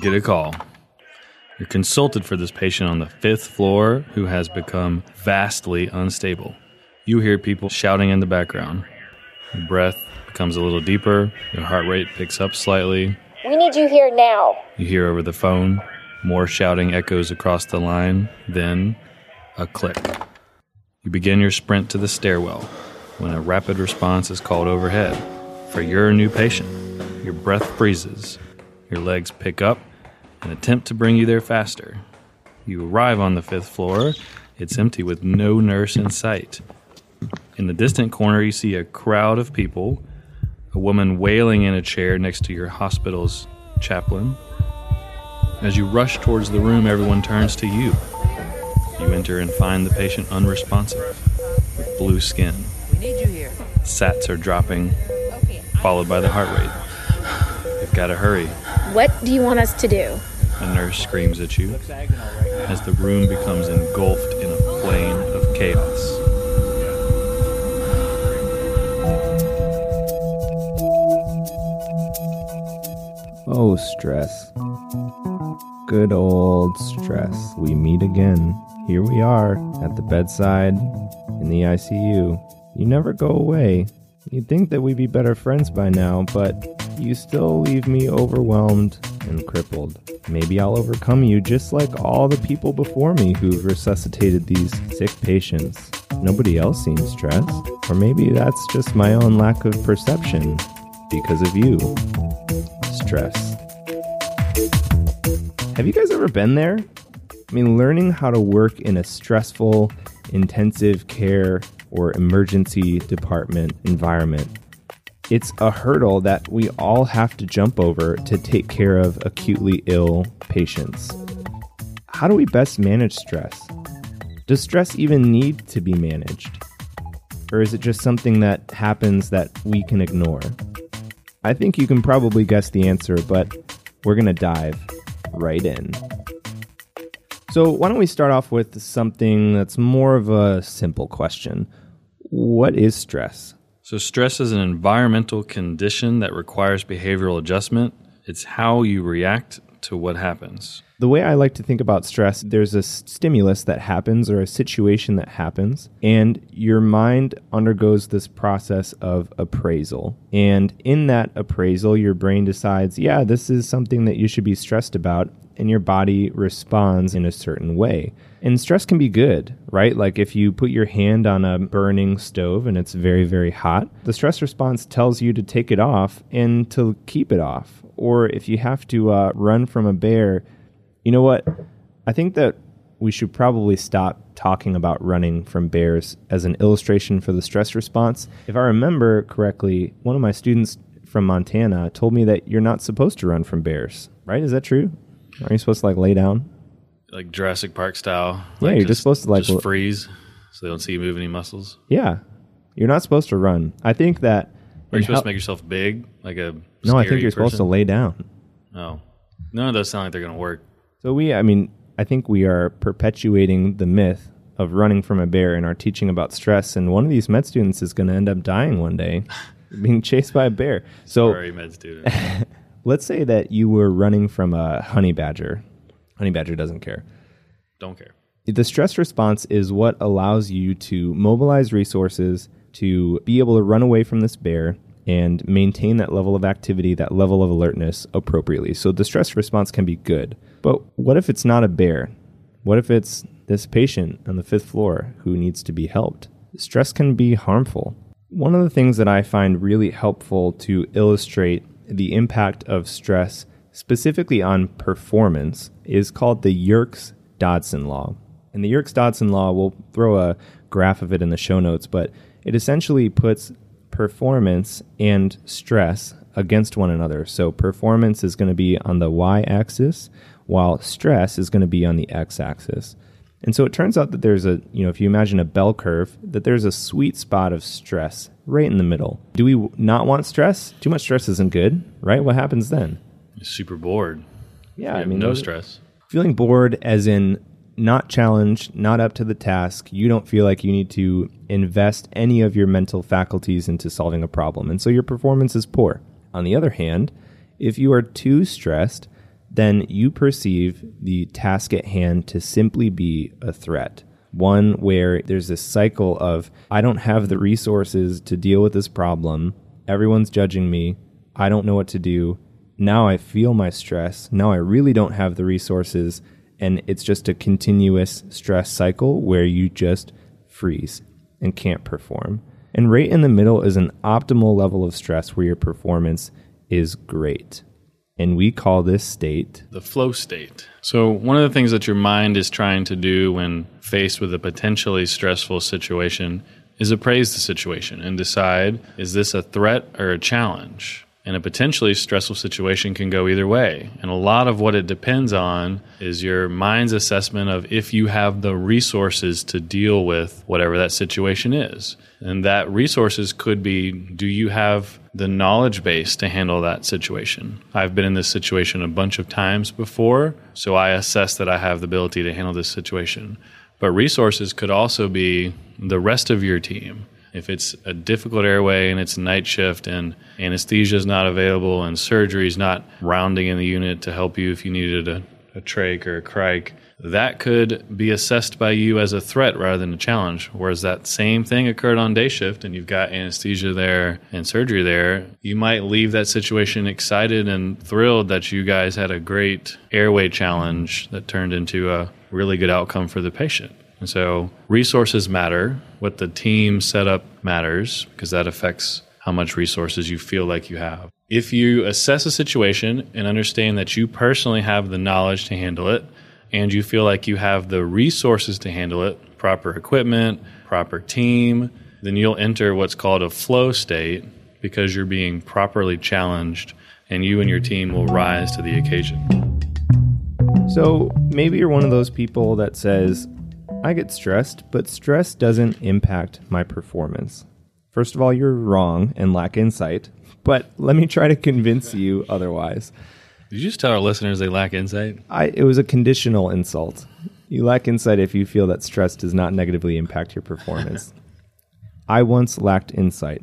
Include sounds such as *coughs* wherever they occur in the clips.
Get a call. You're consulted for this patient on the fifth floor who has become vastly unstable. You hear people shouting in the background. Your breath becomes a little deeper, your heart rate picks up slightly. We need you here now. You hear over the phone, more shouting echoes across the line, then a click. You begin your sprint to the stairwell when a rapid response is called overhead. For your new patient, your breath freezes, your legs pick up, and attempt to bring you there faster. You arrive on the fifth floor. It's empty with no nurse in sight. In the distant corner, you see a crowd of people, a woman wailing in a chair next to your hospital's chaplain. As you rush towards the room, everyone turns to you. You enter and find the patient unresponsive, with blue skin. We need you here. Sats are dropping, followed by the heart rate. You've got to hurry. What do you want us to do? A nurse screams at you as the room becomes engulfed in a plane of chaos. Oh, stress. Good old stress. We meet again. Here we are at the bedside in the ICU. You never go away. You'd think that we'd be better friends by now, but you still leave me overwhelmed and crippled. Maybe I'll overcome you just like all the people before me who've resuscitated these sick patients. Nobody else seems stressed. Or maybe that's just my own lack of perception because of you. Stress. Have you guys ever been there? I mean, learning how to work in a stressful, intensive care or emergency department environment. It's a hurdle that we all have to jump over to take care of acutely ill patients. How do we best manage stress? Does stress even need to be managed? Or is it just something that happens that we can ignore? I think you can probably guess the answer, but we're going to dive right in. So, why don't we start off with something that's more of a simple question? What is stress? So, stress is an environmental condition that requires behavioral adjustment. It's how you react to what happens. The way I like to think about stress, there's a stimulus that happens or a situation that happens, and your mind undergoes this process of appraisal. And in that appraisal, your brain decides, yeah, this is something that you should be stressed about, and your body responds in a certain way. And stress can be good, right? Like if you put your hand on a burning stove and it's very, very hot, the stress response tells you to take it off and to keep it off. Or if you have to uh, run from a bear, you know what? I think that we should probably stop talking about running from bears as an illustration for the stress response. If I remember correctly, one of my students from Montana told me that you're not supposed to run from bears, right? Is that true? Aren't you supposed to like lay down? Like Jurassic Park style. Yeah, like you're just supposed to, like, just freeze so they don't see you move any muscles. Yeah. You're not supposed to run. I think that. Are you supposed hel- to make yourself big, like a no, I think you're supposed to lay down. Oh, none of those sound like they're going to work. So we, I mean, I think we are perpetuating the myth of running from a bear in our teaching about stress. And one of these med students is going to end up dying one day, *laughs* being chased by a bear. So Sorry, med student. *laughs* let's say that you were running from a honey badger. Honey badger doesn't care. don't care. The stress response is what allows you to mobilize resources to be able to run away from this bear and maintain that level of activity, that level of alertness appropriately. So the stress response can be good. But what if it's not a bear? What if it's this patient on the fifth floor who needs to be helped? Stress can be harmful. One of the things that I find really helpful to illustrate the impact of stress, specifically on performance, is called the Yerkes Dodson Law. And the Yerkes Dodson Law, we'll throw a graph of it in the show notes, but it essentially puts performance and stress against one another. So performance is going to be on the y axis, while stress is going to be on the x axis. And so it turns out that there's a, you know, if you imagine a bell curve, that there's a sweet spot of stress right in the middle. Do we not want stress? Too much stress isn't good, right? What happens then? You're super bored. Yeah, I mean, no stress. feeling bored as in not challenged, not up to the task. You don't feel like you need to invest any of your mental faculties into solving a problem. And so your performance is poor. On the other hand, if you are too stressed, then you perceive the task at hand to simply be a threat. One where there's this cycle of, I don't have the resources to deal with this problem. Everyone's judging me. I don't know what to do. Now I feel my stress. Now I really don't have the resources. And it's just a continuous stress cycle where you just freeze and can't perform. And right in the middle is an optimal level of stress where your performance is great. And we call this state the flow state. So, one of the things that your mind is trying to do when faced with a potentially stressful situation is appraise the situation and decide is this a threat or a challenge? And a potentially stressful situation can go either way. And a lot of what it depends on is your mind's assessment of if you have the resources to deal with whatever that situation is. And that resources could be do you have the knowledge base to handle that situation? I've been in this situation a bunch of times before, so I assess that I have the ability to handle this situation. But resources could also be the rest of your team if it's a difficult airway and it's night shift and anesthesia is not available and surgery is not rounding in the unit to help you if you needed a, a trach or a cric, that could be assessed by you as a threat rather than a challenge. Whereas that same thing occurred on day shift and you've got anesthesia there and surgery there, you might leave that situation excited and thrilled that you guys had a great airway challenge that turned into a really good outcome for the patient. And so resources matter. What the team setup matters because that affects how much resources you feel like you have. If you assess a situation and understand that you personally have the knowledge to handle it and you feel like you have the resources to handle it, proper equipment, proper team, then you'll enter what's called a flow state because you're being properly challenged and you and your team will rise to the occasion. So maybe you're one of those people that says, I get stressed, but stress doesn't impact my performance. First of all, you're wrong and lack insight, but let me try to convince you otherwise. Did you just tell our listeners they lack insight? I, it was a conditional insult. You lack insight if you feel that stress does not negatively impact your performance. *laughs* I once lacked insight,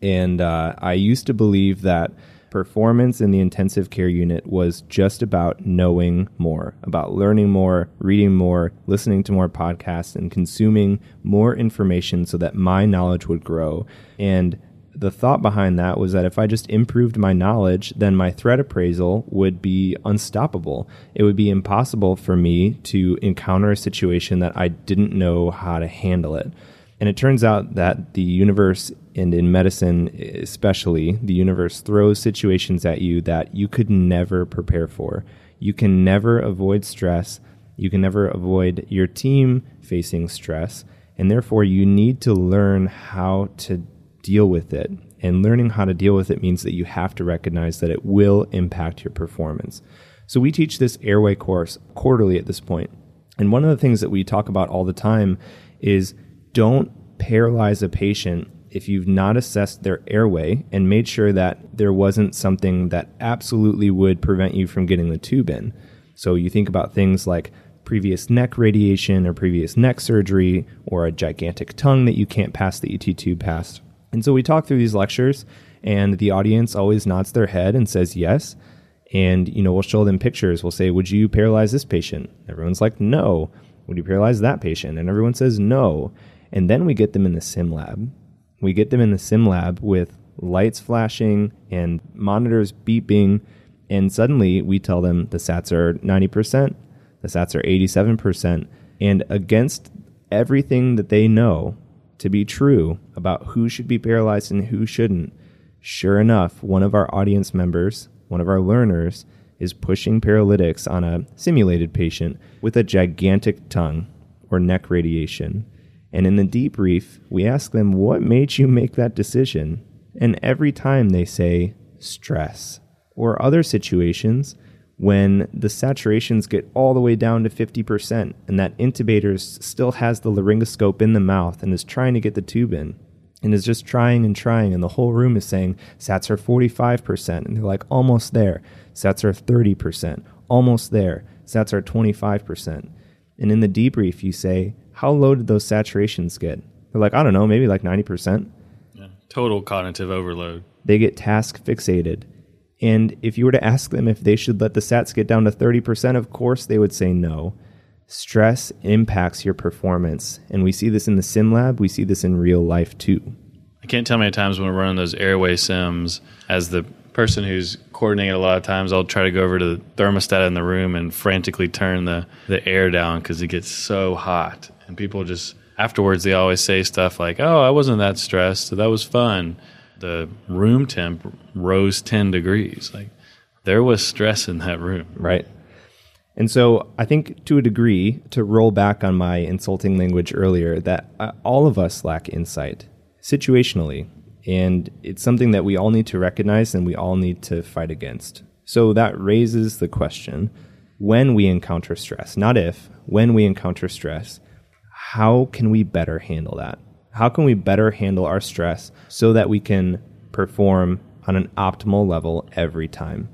and uh, I used to believe that performance in the intensive care unit was just about knowing more, about learning more, reading more, listening to more podcasts, and consuming more information so that my knowledge would grow. And the thought behind that was that if I just improved my knowledge, then my threat appraisal would be unstoppable. It would be impossible for me to encounter a situation that I didn't know how to handle it. And it turns out that the universe, and in medicine especially, the universe throws situations at you that you could never prepare for. You can never avoid stress. You can never avoid your team facing stress. And therefore, you need to learn how to deal with it. And learning how to deal with it means that you have to recognize that it will impact your performance. So, we teach this airway course quarterly at this point. And one of the things that we talk about all the time is don't paralyze a patient if you've not assessed their airway and made sure that there wasn't something that absolutely would prevent you from getting the tube in. So you think about things like previous neck radiation or previous neck surgery or a gigantic tongue that you can't pass the ET tube past. And so we talk through these lectures and the audience always nods their head and says yes. And you know, we'll show them pictures. We'll say, "Would you paralyze this patient?" Everyone's like, "No." Would you paralyze that patient? And everyone says no. And then we get them in the sim lab. We get them in the sim lab with lights flashing and monitors beeping. And suddenly we tell them the SATs are 90%, the SATs are 87%. And against everything that they know to be true about who should be paralyzed and who shouldn't, sure enough, one of our audience members, one of our learners, is pushing paralytics on a simulated patient with a gigantic tongue or neck radiation. And in the debrief, we ask them, What made you make that decision? And every time they say, Stress. Or other situations when the saturations get all the way down to 50% and that intubator still has the laryngoscope in the mouth and is trying to get the tube in and is just trying and trying and the whole room is saying sats are 45% and they're like almost there sats are 30% almost there sats are 25% and in the debrief you say how low did those saturations get? They're like, I don't know, maybe like 90%. Yeah. Total cognitive overload. They get task fixated. And if you were to ask them if they should let the sats get down to 30%, of course they would say no. Stress impacts your performance. And we see this in the sim lab, we see this in real life too. I can't tell how many times when we're running those airway sims, as the person who's coordinating a lot of times, I'll try to go over to the thermostat in the room and frantically turn the, the air down because it gets so hot. And people just, afterwards, they always say stuff like, oh, I wasn't that stressed. So that was fun. The room temp rose 10 degrees. Like there was stress in that room. Right. And so I think to a degree, to roll back on my insulting language earlier, that uh, all of us lack insight situationally. And it's something that we all need to recognize and we all need to fight against. So that raises the question when we encounter stress, not if, when we encounter stress, how can we better handle that? How can we better handle our stress so that we can perform on an optimal level every time?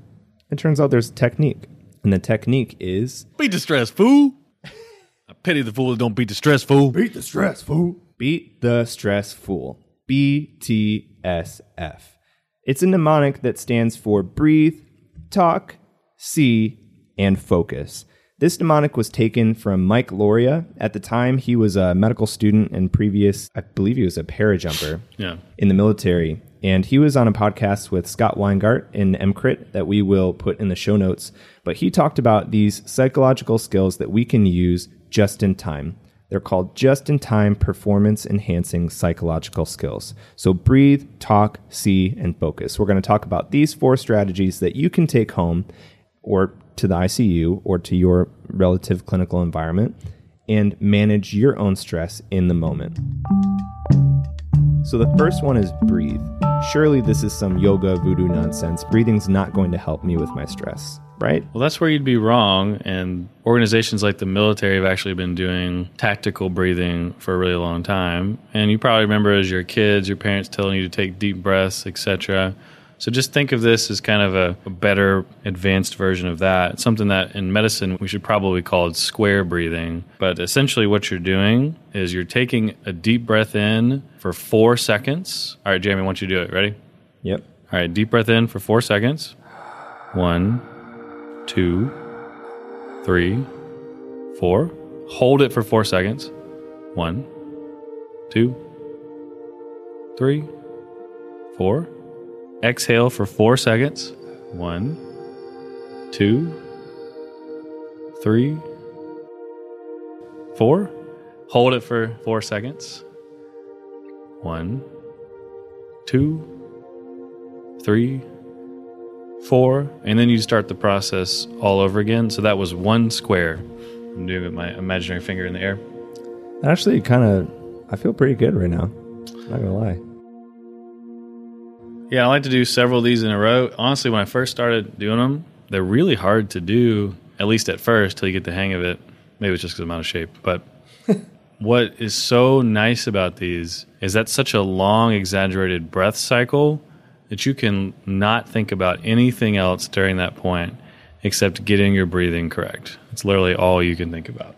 It turns out there's a technique. And the technique is Beat the stress, fool. I pity the fool that don't beat the stress, fool. Beat the stress, fool. Beat the stress, fool. BTSF. It's a mnemonic that stands for breathe, talk, see, and focus. This mnemonic was taken from Mike Lauria. At the time, he was a medical student and previous, I believe he was a parajumper Yeah. in the military. And he was on a podcast with Scott Weingart in EMCrit that we will put in the show notes. But he talked about these psychological skills that we can use just in time. They're called just in time performance enhancing psychological skills. So breathe, talk, see, and focus. We're going to talk about these four strategies that you can take home or to the ICU or to your relative clinical environment and manage your own stress in the moment. So the first one is breathe. Surely this is some yoga voodoo nonsense. Breathing's not going to help me with my stress, right? Well, that's where you'd be wrong. And organizations like the military have actually been doing tactical breathing for a really long time. And you probably remember as your kids, your parents telling you to take deep breaths, etc. So just think of this as kind of a, a better, advanced version of that. It's something that in medicine we should probably call it square breathing. But essentially, what you're doing is you're taking a deep breath in for four seconds. All right, Jamie, I want you to do it. Ready? Yep. All right, deep breath in for four seconds. One, two, three, four. Hold it for four seconds. One, two, three, four. Exhale for four seconds. One, two, three, four. Hold it for four seconds. One, two, three, four, and then you start the process all over again. So that was one square. I'm doing it with my imaginary finger in the air. Actually, kind of, I feel pretty good right now. Not gonna lie. Yeah, I like to do several of these in a row. Honestly, when I first started doing them, they're really hard to do, at least at first, till you get the hang of it. Maybe it's just because I'm out of shape. But *laughs* what is so nice about these is that such a long, exaggerated breath cycle that you can not think about anything else during that point except getting your breathing correct. It's literally all you can think about.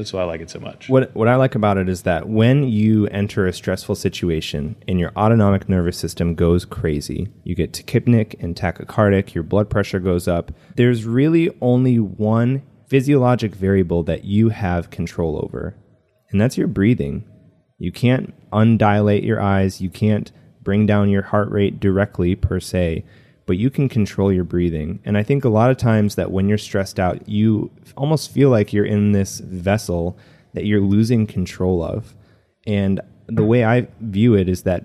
That's why I like it so much. What what I like about it is that when you enter a stressful situation and your autonomic nervous system goes crazy, you get tachypneic and tachycardic, your blood pressure goes up. There's really only one physiologic variable that you have control over, and that's your breathing. You can't undilate your eyes, you can't bring down your heart rate directly per se, but you can control your breathing. And I think a lot of times that when you're stressed out, you almost feel like you're in this vessel that you're losing control of. And the way I view it is that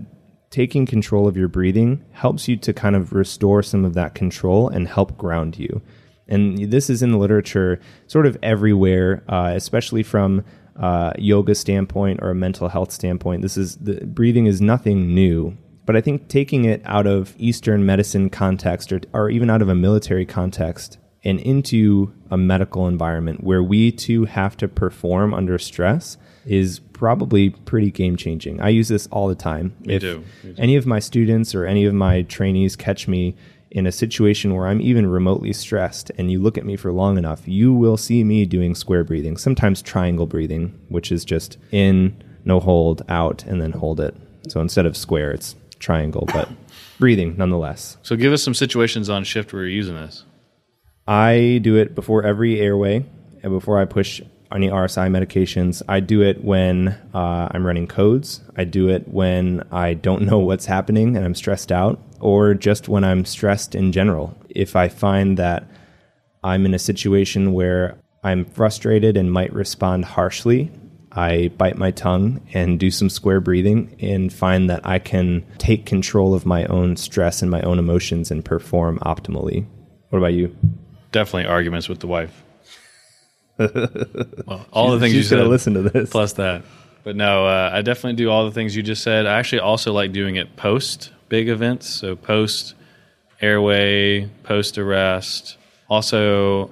taking control of your breathing helps you to kind of restore some of that control and help ground you. And this is in the literature sort of everywhere, uh, especially from uh, yoga standpoint or a mental health standpoint. This is the breathing is nothing new. But I think taking it out of Eastern medicine context or, or even out of a military context and into a medical environment where we too have to perform under stress is probably pretty game changing. I use this all the time. Me if. Me too. any of my students or any of my trainees catch me in a situation where I'm even remotely stressed and you look at me for long enough, you will see me doing square breathing, sometimes triangle breathing, which is just in, no hold, out, and then hold it. So instead of square, it's triangle. But *coughs* breathing nonetheless. So give us some situations on shift where you're using this. I do it before every airway and before I push any RSI medications. I do it when uh, I'm running codes. I do it when I don't know what's happening and I'm stressed out, or just when I'm stressed in general. If I find that I'm in a situation where I'm frustrated and might respond harshly, I bite my tongue and do some square breathing and find that I can take control of my own stress and my own emotions and perform optimally. What about you? Definitely arguments with the wife. *laughs* well, all the things She's you said. gonna listen to this. Plus that. But no, uh, I definitely do all the things you just said. I actually also like doing it post big events. So post airway, post arrest. Also,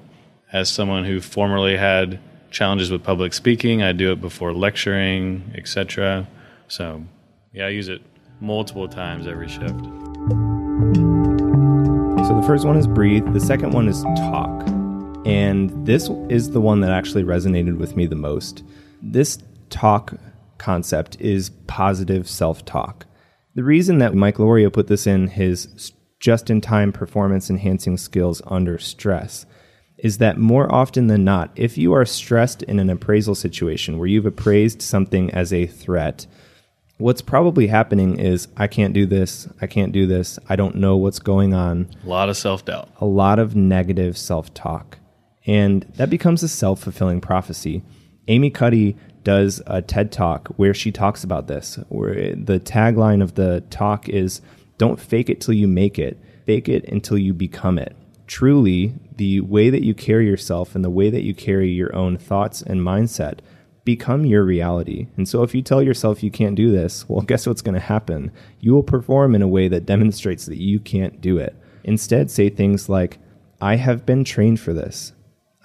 as someone who formerly had challenges with public speaking, I do it before lecturing, etc. So yeah, I use it multiple times every shift. So the first one is breathe, the second one is talk. And this is the one that actually resonated with me the most. This talk concept is positive self talk. The reason that Mike Lauria put this in his just in time performance enhancing skills under stress is that more often than not, if you are stressed in an appraisal situation where you've appraised something as a threat, what's probably happening is I can't do this, I can't do this, I don't know what's going on A lot of self doubt. a lot of negative self talk. And that becomes a self fulfilling prophecy. Amy Cuddy does a TED talk where she talks about this, where the tagline of the talk is Don't fake it till you make it, fake it until you become it. Truly, the way that you carry yourself and the way that you carry your own thoughts and mindset become your reality. And so if you tell yourself you can't do this, well, *laughs* guess what's going to happen? You will perform in a way that demonstrates that you can't do it. Instead, say things like, I have been trained for this.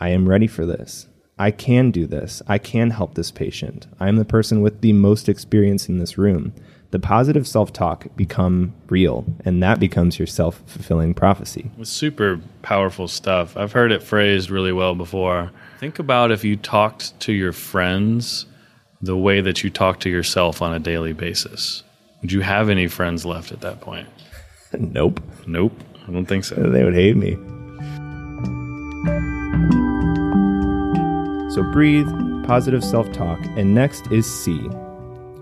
I am ready for this. I can do this. I can help this patient. I am the person with the most experience in this room. The positive self talk become real, and that becomes your self fulfilling prophecy. It's super powerful stuff. I've heard it phrased really well before. Think about if you talked to your friends the way that you talk to yourself on a daily basis. Would you have any friends left at that point? *laughs* nope. Nope, I don't think so. They would hate me. So breathe, positive self talk, and next is C.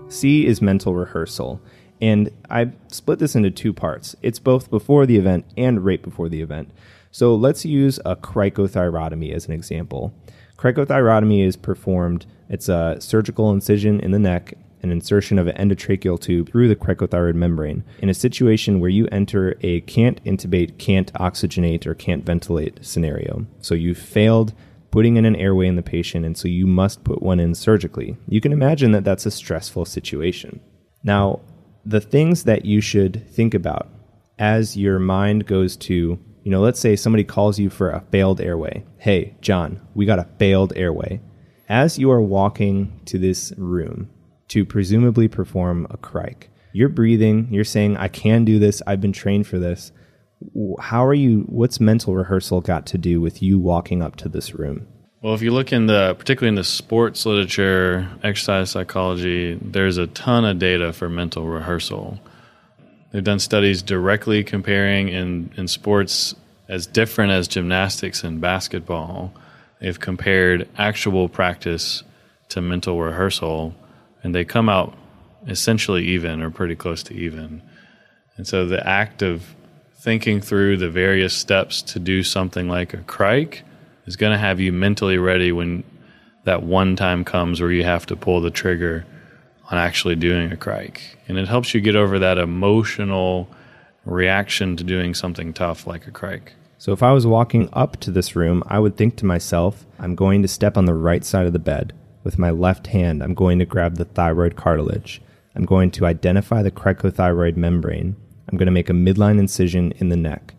C is mental rehearsal. And I split this into two parts. It's both before the event and right before the event. So let's use a cricothyrotomy as an example. Cricothyrotomy is performed, it's a surgical incision in the neck, an insertion of an endotracheal tube through the cricothyroid membrane in a situation where you enter a can't intubate, can't oxygenate, or can't ventilate scenario. So you failed putting in an airway in the patient, and so you must put one in surgically. You can imagine that that's a stressful situation. Now, the things that you should think about as your mind goes to, you know, let's say somebody calls you for a failed airway. Hey, John, we got a failed airway. As you are walking to this room to presumably perform a cric, you're breathing, you're saying, I can do this, I've been trained for this how are you what's mental rehearsal got to do with you walking up to this room Well, if you look in the, particularly in the sports literature, exercise psychology, there's a ton of data for mental rehearsal. They've done studies directly comparing in, in sports as different as gymnastics and basketball. They've compared actual practice to mental rehearsal, and they come out essentially even or pretty close to even. And so the act of thinking through the various steps to do something like a cric is going to have you mentally ready when that one time comes where you have to pull the trigger on actually doing a cric. And it helps you get over that emotional reaction to doing something tough like a cric. so if i was walking up to this room i would think to myself i'm going to step on the right side of the bed with my left hand i'm going to grab the thyroid cartilage i'm going to identify the cricothyroid membrane i'm going to make a midline incision in the neck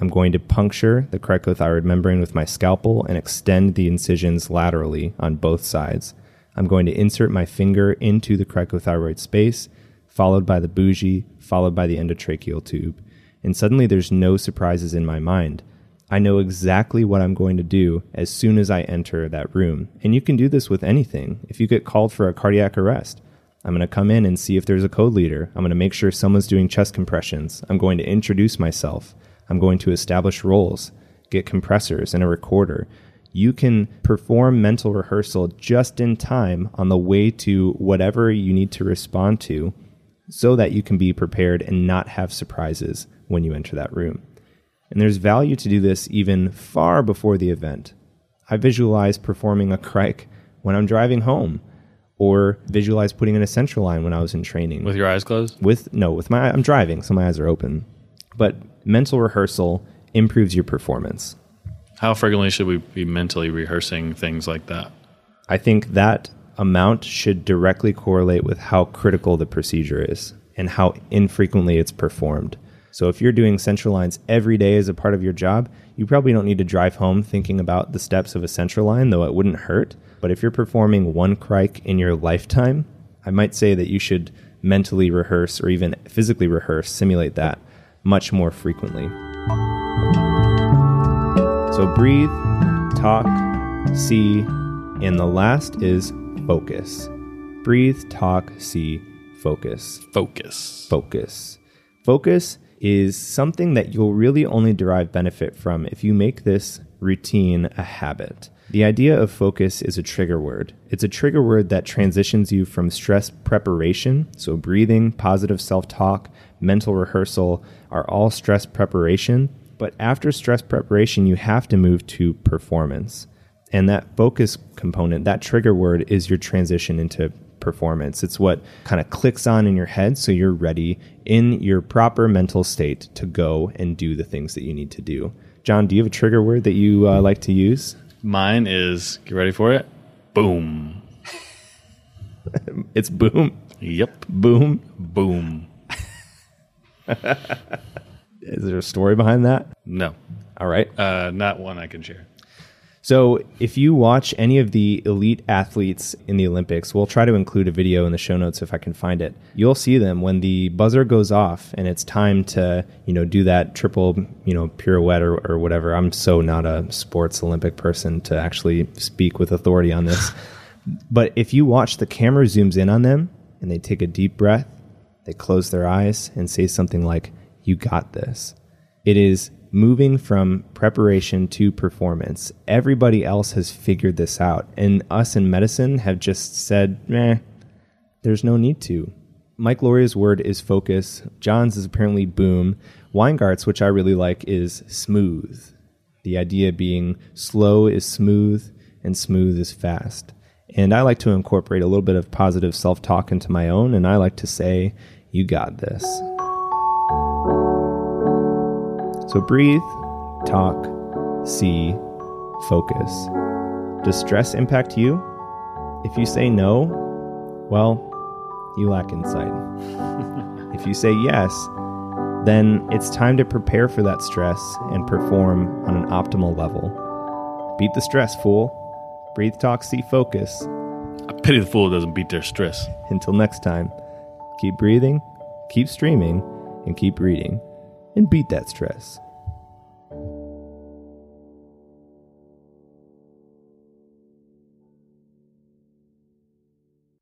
i'm going to puncture the cricothyroid membrane with my scalpel and extend the incisions laterally on both sides i'm going to insert my finger into the cricothyroid space followed by the bougie, followed by the endotracheal tube. And suddenly there's no surprises in my mind. I know exactly what I'm going to do as soon as I enter that room. And you can do this with anything. If you get called for a cardiac arrest, I'm going to come in and see if there's a code leader. I'm going to make sure someone's doing chest compressions. I'm going to introduce myself. I'm going to establish roles, get compressors and a recorder. You can perform mental rehearsal just in time on the way to whatever you need to respond to so that you can be prepared and not have surprises when you enter that room. And there's value to do this even far before the event. I visualize performing a cric when I'm driving home or visualize putting in a central line when I was in training. With your eyes closed? With no, with my I'm driving, so my eyes are open. But mental rehearsal improves your performance. How frequently should we be mentally rehearsing things like that? I think that amount should directly correlate with how critical the procedure is and how infrequently it's performed. So if you're doing central lines every day as a part of your job, you probably don't need to drive home thinking about the steps of a central line, though it wouldn't hurt. But if you're performing one cric in your lifetime, I might say that you should mentally rehearse or even physically rehearse, simulate that much more frequently. So breathe, talk, see, and the last is focus. Breathe, talk, see, focus. Focus. Focus. Focus is something that you'll really only derive benefit from if you make this routine a habit. The idea of focus is a trigger word. It's a trigger word that transitions you from stress preparation, so breathing, positive self talk, mental rehearsal are all stress preparation. But after stress preparation, you have to move to performance. And that focus component, that trigger word, is your transition into performance. It's what kind of clicks on in your head so you're ready in your proper mental state to go and do the things that you need to do. John, do you have a trigger word that you uh, like to use? Mine is, get ready for it? Boom. *laughs* It's boom, Yep. boom. Boom. *laughs* Is there a story behind that? No. All right. Uh, not one I can share. So, if you watch any of the elite athletes in the Olympics, we'll try to include a video in the show notes if I can find it. You'll see them when the buzzer goes off and it's time to, you know, do that triple, you know, pirouette or, or whatever. I'm so not a sports Olympic person to actually speak with authority on this. *laughs* but if you watch, the camera zooms in on them and they take a deep breath, they close their eyes and say something like, You got this. It is moving from preparation to performance. Everybody else has figured this out, and us in medicine have just said, "Meh, there's no need to." Mike Lauria's word is focus. John's is apparently boom. Weingart's, which I really like, is smooth. The idea being slow is smooth and smooth is fast. And I like to incorporate a little bit of positive self talk into my own, and I like to say, You got this. So breathe, talk, see, focus. Does stress impact you? If you say no, well, you lack insight. *laughs* if you say yes, then it's time to prepare for that stress and perform on an optimal level. Beat the stress, fool. Breathe, talk, see, focus. I pity the fool who doesn't beat their stress. Until next time, keep breathing, keep streaming, and keep reading, and beat that stress.